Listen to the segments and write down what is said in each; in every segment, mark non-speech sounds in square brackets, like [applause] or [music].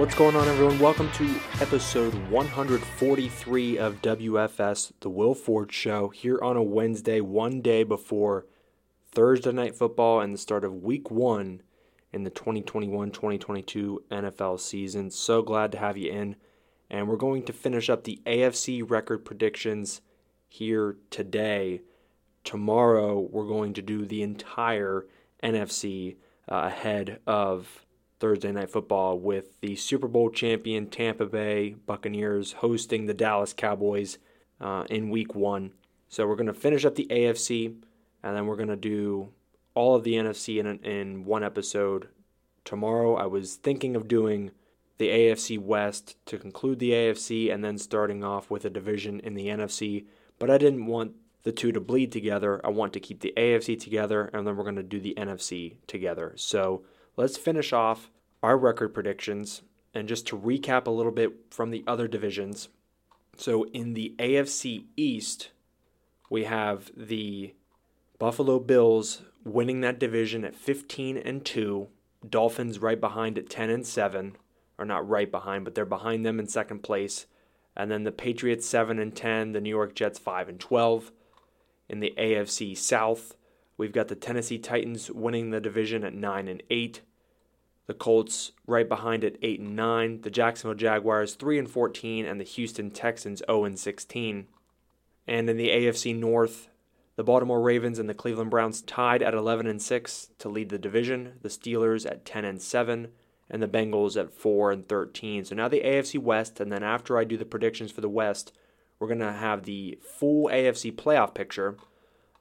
What's going on, everyone? Welcome to episode 143 of WFS, The Will Ford Show, here on a Wednesday, one day before Thursday Night Football and the start of week one in the 2021 2022 NFL season. So glad to have you in. And we're going to finish up the AFC record predictions here today. Tomorrow, we're going to do the entire NFC uh, ahead of Thursday Night Football with the Super Bowl champion Tampa Bay Buccaneers hosting the Dallas Cowboys uh, in week one. So we're going to finish up the AFC and then we're going to do all of the NFC in, in one episode tomorrow. I was thinking of doing the AFC West to conclude the AFC and then starting off with a division in the NFC, but I didn't want the two to bleed together. I want to keep the AFC together and then we're going to do the NFC together. So let's finish off our record predictions. And just to recap a little bit from the other divisions. So in the AFC East, we have the Buffalo Bills winning that division at 15 and 2, Dolphins right behind at 10 and 7, or not right behind, but they're behind them in second place. And then the Patriots 7 and 10, the New York Jets 5 and 12. In the AFC South, we've got the Tennessee Titans winning the division at 9 and 8, the Colts right behind at 8 and 9, the Jacksonville Jaguars 3 and 14 and the Houston Texans 0 and 16. And in the AFC North, the Baltimore Ravens and the Cleveland Browns tied at 11 and 6 to lead the division, the Steelers at 10 and 7 and the Bengals at 4 and 13. So now the AFC West and then after I do the predictions for the West, we're going to have the full AFC playoff picture.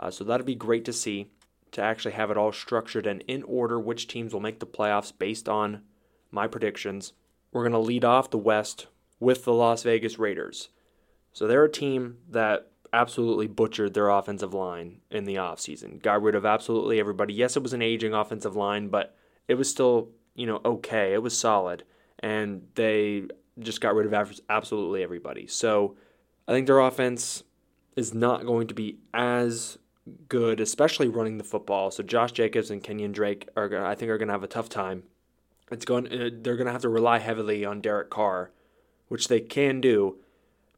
Uh, so that'll be great to see to actually have it all structured and in order which teams will make the playoffs based on my predictions. We're going to lead off the West with the Las Vegas Raiders. So they're a team that absolutely butchered their offensive line in the offseason. Got rid of absolutely everybody. Yes, it was an aging offensive line, but it was still, you know, okay. It was solid. And they just got rid of absolutely everybody. So I think their offense is not going to be as good, especially running the football. So Josh Jacobs and Kenyan Drake are, I think, are going to have a tough time. It's going, uh, they're going to have to rely heavily on Derek Carr, which they can do.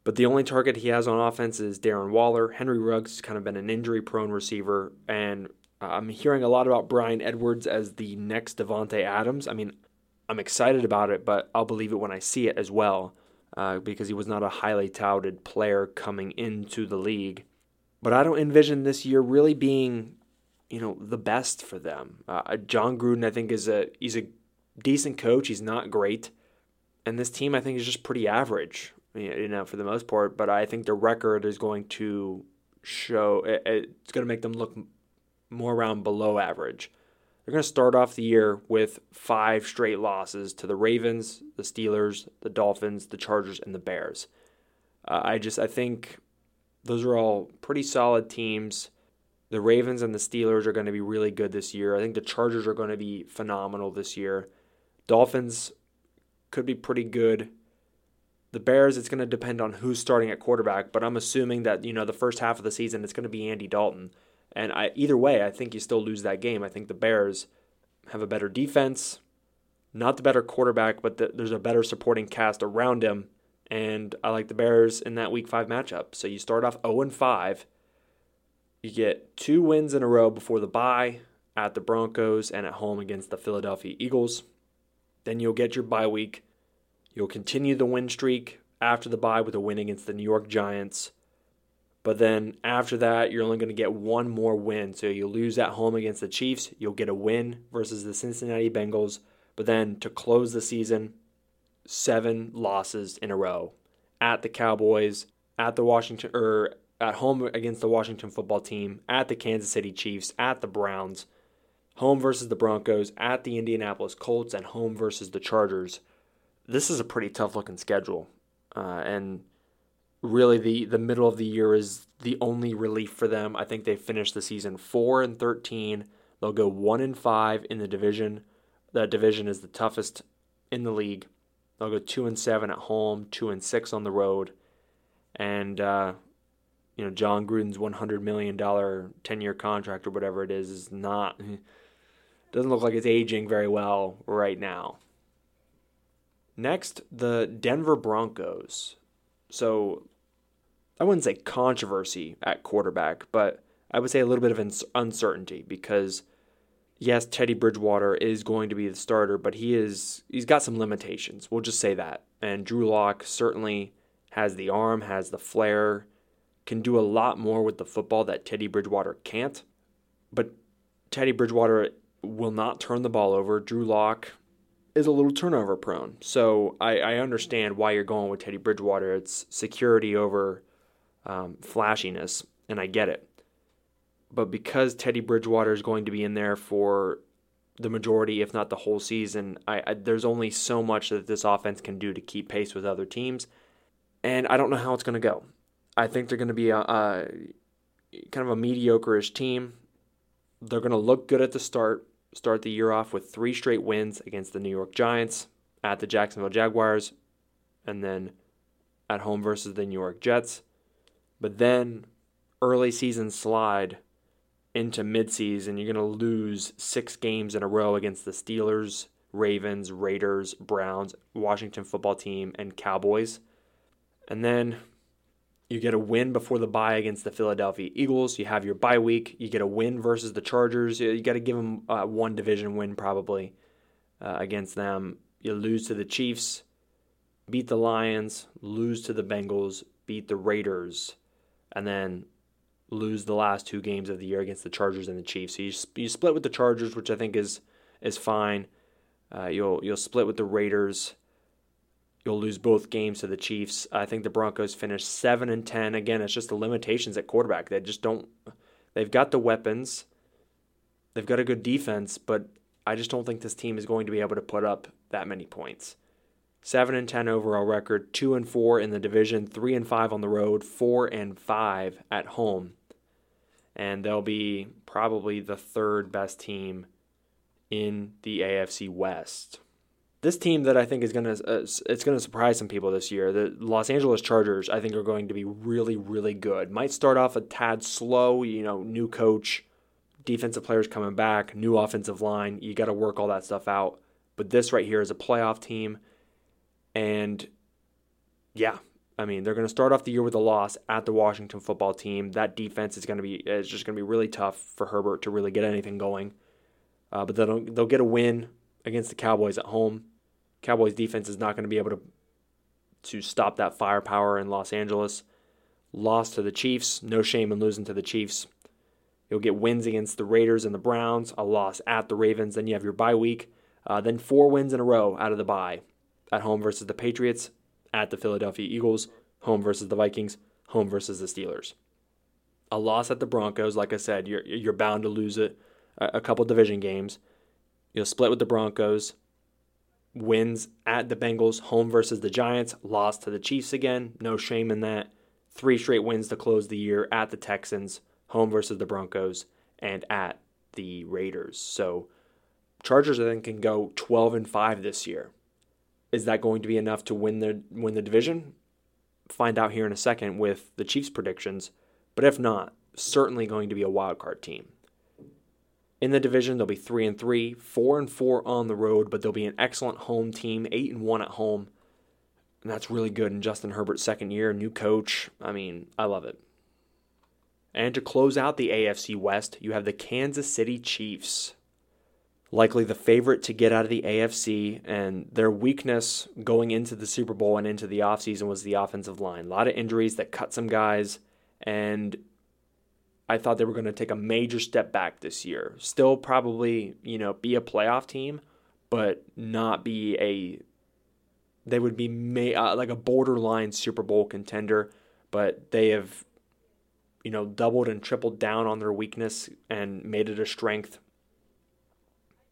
But the only target he has on offense is Darren Waller. Henry Ruggs has kind of been an injury-prone receiver, and I'm hearing a lot about Bryan Edwards as the next Davante Adams. I mean, I'm excited about it, but I'll believe it when I see it as well, uh, because he was not a highly touted player coming into the league. But I don't envision this year really being, you know, the best for them. Uh, Jon Gruden, I think, is a he's a decent coach. He's not great, and this team, I think, is just pretty average. You know, for the most part. But I think the record is going to show it's going to make them look more around below average. They're going to start off the year with five straight losses to the Ravens, the Steelers, the Dolphins, the Chargers, and the Bears. Uh, I just I think those are all pretty solid teams. The Ravens and the Steelers are going to be really good this year. I think the Chargers are going to be phenomenal this year. Dolphins could be pretty good. The Bears, it's going to depend on who's starting at quarterback, but I'm assuming that, you know, the first half of the season it's going to be Andy Dalton. And I, either way, I think you still lose that game. I think the Bears have a better defense, not the better quarterback, but the, there's a better supporting cast around him and I like the Bears in that Week Five matchup. So you start off 0 and 5. You get two wins in a row before the bye at the Broncos and at home against the Philadelphia Eagles. Then you'll get your bye week. You'll continue the win streak after the bye with a win against the New York Giants. But then after that, you're only going to get one more win. So you lose at home against the Chiefs. You'll get a win versus the Cincinnati Bengals. But then to close the season, seven losses in a row at the Cowboys, at the Washington or at home against the Washington football team, at the Kansas City Chiefs, at the Browns, home versus the Broncos, at the Indianapolis Colts, and home versus the Chargers. This is a pretty tough looking schedule. Uh, and really the, the middle of the year is the only relief for them. I think they finished the season four and thirteen. They'll go one and five in the division. That division is the toughest in the league. They'll go two and seven at home, two and six on the road, and uh, you know Jon Gruden's one hundred million dollar ten year contract or whatever it is is not doesn't look like it's aging very well right now. Next, the Denver Broncos. So I wouldn't say controversy at quarterback, but I would say a little bit of uncertainty because yes, Teddy Bridgewater is going to be the starter, but he is he's got some limitations. We'll just say that. And Drew Lock certainly has the arm, has the flair, can do a lot more with the football that Teddy Bridgewater can't. But Teddy Bridgewater will not turn the ball over. Drew Lock is a little turnover prone. So I, I understand why you're going with Teddy Bridgewater. It's security over um, flashiness, and I get it. But because Teddy Bridgewater is going to be in there for the majority, if not the whole season, I, I, there's only so much that this offense can do to keep pace with other teams, and I don't know how it's going to go. I think they're going to be a, a kind of a mediocre-ish team. They're going to look good at the start, start the year off with three straight wins against the New York Giants, at the Jacksonville Jaguars, and then at home versus the New York Jets. But then early season slide into midseason, you're going to lose six games in a row against the Steelers, Ravens, Raiders, Browns, Washington football team, and Cowboys. And then you get a win before the bye against the Philadelphia Eagles. You have your bye week. You get a win versus the Chargers. You got to give them uh, one division win probably uh, against them. You lose to the Chiefs, beat the Lions, lose to the Bengals, beat the Raiders, and then lose the last two games of the year against the Chargers and the Chiefs. So you, you split with the Chargers, which I think is is fine. Uh, you'll you'll split with the Raiders. You'll lose both games to the Chiefs. I think the Broncos finished seven and ten. Again, it's just the limitations at quarterback. They just don't. They've got the weapons. They've got a good defense, but I just don't think this team is going to be able to put up that many points. 7 and 10 overall record, 2 and 4 in the division, 3 and 5 on the road, 4 and 5 at home. And they'll be probably the third best team in the AFC West. This team that I think is going to uh, it's going to surprise some people this year. The Los Angeles Chargers I think are going to be really really good. Might start off a tad slow, you know, new coach, defensive players coming back, new offensive line. You got to work all that stuff out. But this right here is a playoff team and yeah, I mean, they're going to start off the year with a loss at the Washington football team. That defense is going to be is just going to be really tough for Herbert to really get anything going. Uh, but they'll they'll get a win against the Cowboys at home. Cowboys defense is not going to be able to to stop that firepower in Los Angeles. Loss to the Chiefs, no shame in losing to the Chiefs. You'll get wins against the Raiders and the Browns, a loss at the Ravens. Then you have your bye week. Uh, then four wins in a row out of the bye at home versus the Patriots, at the Philadelphia Eagles, home versus the Vikings, home versus the Steelers. A loss at the Broncos, like I said, you're you're bound to lose it. A, couple division games, you'll split with the Broncos. Wins at the Bengals, home versus the Giants, lost to the Chiefs again. No shame in that. Three straight wins to close the year at the Texans, home versus the Broncos, and at the Raiders. So Chargers I think can go 12 and 5 this year. Is that going to be enough to win the win the division? Find out here in a second with the Chiefs predictions. But if not, certainly going to be a wild card team. In the division, they'll be three and three, four and four on the road, but they'll be an excellent home team, eight and one at home. And that's really good in Justin Herbert's second year, new coach. I mean, I love it. And to close out the AFC West, you have the Kansas City Chiefs likely the favorite to get out of the AFC, and their weakness going into the Super Bowl and into the offseason was the offensive line. A lot of injuries that cut some guys, and I thought they were going to take a major step back this year. Still probably, you know, be a playoff team, but not be a they would be may, uh, like a borderline Super Bowl contender, but they have you know doubled and tripled down on their weakness and made it a strength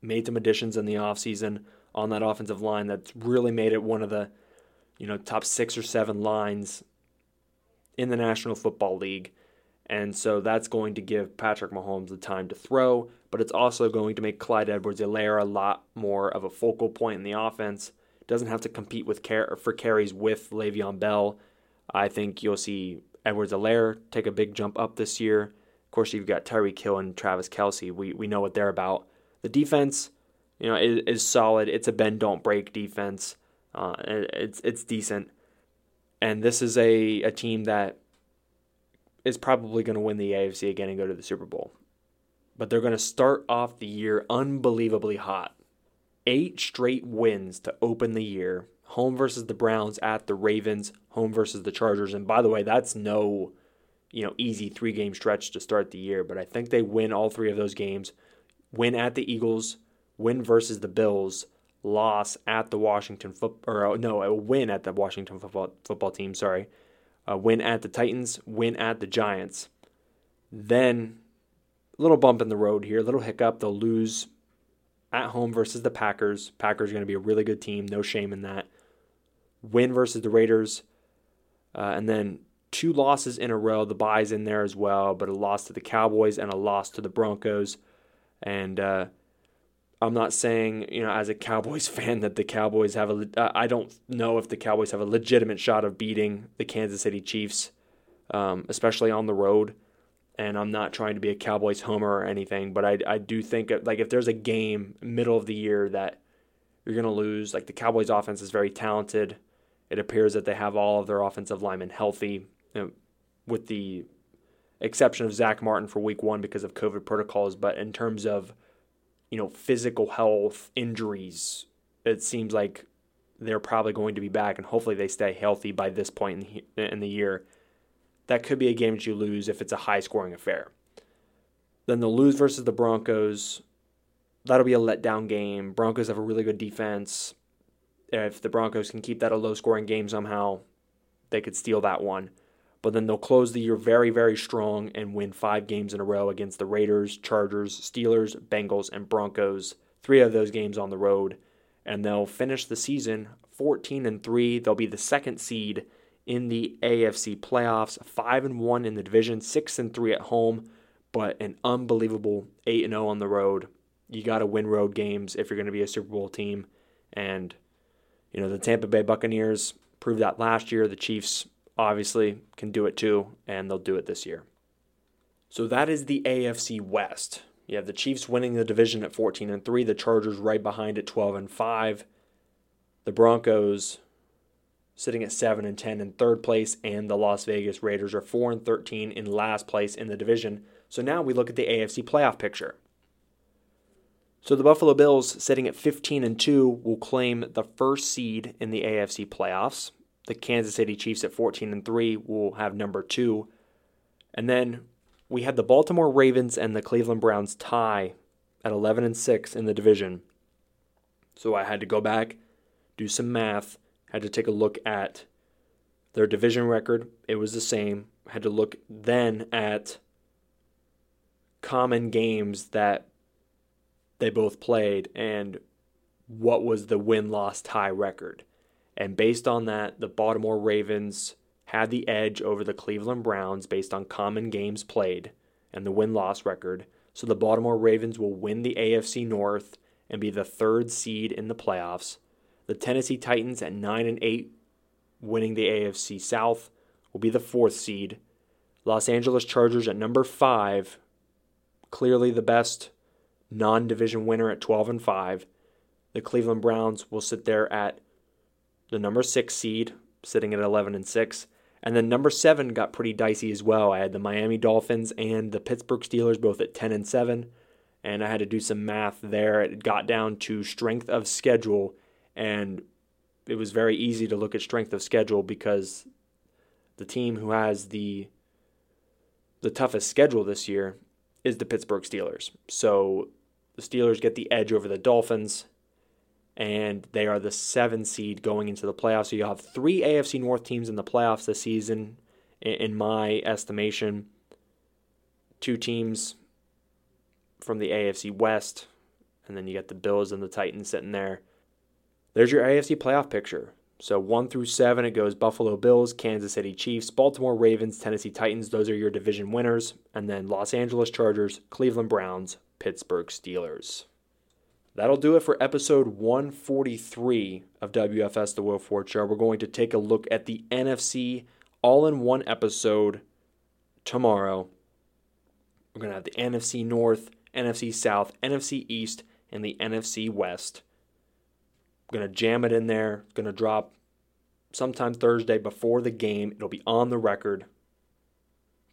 made some additions in the offseason on that offensive line that's really made it one of the you know top 6 or 7 lines in the National Football League. And so that's going to give Patrick Mahomes the time to throw, but it's also going to make Clyde Edwards-Helaire a lot more of a focal point in the offense. Doesn't have to compete with car- for carries with Le'Veon Bell. I think you'll see Edwards-Helaire take a big jump up this year. Of course, you've got Tyreek Hill and Travis Kelce. We we know what they're about. The defense, you know, is, is solid. It's a bend don't break defense. Uh, it's it's decent, and this is a, a team that is probably going to win the AFC again and go to the Super Bowl. But they're going to start off the year unbelievably hot. Eight straight wins to open the year. Home versus the Browns, at the Ravens, home versus the Chargers. And by the way, that's no, you know, easy three game stretch to start the year. But I think they win all three of those games. Win at the Eagles, win versus the Bills, loss at the Washington football or uh, no, a win at the Washington football football team. Sorry, a win at the Titans, win at the Giants. Then a little bump in the road here, a little hiccup. They'll lose at home versus the Packers. Packers are going to be a really good team, no shame in that. Win versus the Raiders, uh, and then two losses in a row. The buys in there as well, but a loss to the Cowboys and a loss to the Broncos. And uh, I'm not saying, you know, as a Cowboys [laughs] fan that the Cowboys have a. Uh, I don't know if the Cowboys have a legitimate shot of beating the Kansas City Chiefs, um, especially on the road. And I'm not trying to be a Cowboys homer or anything, but I, I do think like if there's a game middle of the year that you're going to lose, like the Cowboys offense is very talented. It appears that they have all of their offensive linemen healthy, you know, with the exception of Zack Martin for week one because of COVID protocols. But in terms of you know, physical health, injuries, it seems like they're probably going to be back, and hopefully they stay healthy by this point in the, in the year. That could be a game that you lose if it's a high scoring affair. Then they'll lose versus the Broncos. That'll be a letdown game. Broncos have a really good defense. If the Broncos can keep that a low scoring game somehow, they could steal that one but then they'll close the year very, very strong and win five games in a row against the Raiders, Chargers, Steelers, Bengals, and Broncos. Three of those games on the road, and they'll finish the season 14 and three. They'll be the second seed in the AFC playoffs, five and one in the division, six and three at home, but an unbelievable eight and zero on the road. You got to win road games if you're going to be a Super Bowl team, and you know the Tampa Bay Buccaneers proved that last year. The Chiefs obviously can do it too, and they'll do it this year. So that is the AFC West. You have the Chiefs winning the division at 14 and 3, the Chargers right behind at 12 and 5, the Broncos sitting at 7 and 10 in third place, and the Las Vegas Raiders are 4 and 13 in last place in the division. So now we look at the AFC playoff picture. So the Buffalo Bills, sitting at 15 and 2, will claim the first seed in the AFC playoffs the Kansas City Chiefs at 14 and 3 will have number 2. And then we had the Baltimore Ravens and the Cleveland Browns tie at 11 and 6 in the division. So I had to go back, do some math, had to take a look at their division record. It was the same. had to look then at common games that they both played and what was the win loss tie record. And based on that, the Baltimore Ravens had the edge over the Cleveland Browns based on common games played and the win loss record. So the Baltimore Ravens will win the AFC North and be the third seed in the playoffs. The Tennessee Titans at 9 and 8 winning the AFC South will be the fourth seed. Los Angeles Chargers at number 5 clearly the best non-division winner at 12 and 5. The Cleveland Browns will sit there at the number six seed, sitting at 11 and 6. And then number seven got pretty dicey as well. I had the Miami Dolphins and the Pittsburgh Steelers both at 10 and 7. And I had to do some math there. It got down to strength of schedule. And it was very easy to look at strength of schedule because the team who has the the toughest schedule this year is the Pittsburgh Steelers. So the Steelers get the edge over the Dolphins and they are the seven seed going into the playoffs. So you have three AFC North teams in the playoffs this season, in my estimation. Two teams from the AFC West, and then you got the Bills and the Titans sitting there. There's your AFC playoff picture. So one through seven, it goes Buffalo Bills, Kansas City Chiefs, Baltimore Ravens, Tennessee Titans. Those are your division winners. And then Los Angeles Chargers, Cleveland Browns, Pittsburgh Steelers. That'll do it for episode 143 of WFS The Will Ford Show. We're going to take a look at the NFC all in one episode tomorrow. We're going to have the NFC North, NFC South, NFC East, and the NFC West. I'm going to jam it in there. Going to drop sometime Thursday before the game. It'll be on the record.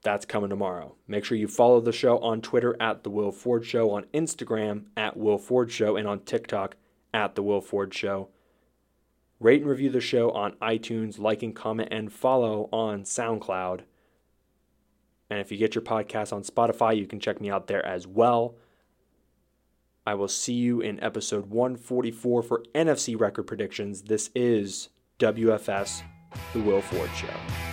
That's coming tomorrow. Make sure you follow the show on Twitter at The Will Ford Show, on Instagram at Will Ford Show, and on TikTok at The Will Ford Show. Rate and review the show on iTunes, like and comment, and follow on SoundCloud. And if you get your podcast on Spotify, you can check me out there as well. I will see you in episode 144 for NFC record predictions. This is WFS, The Will Ford Show.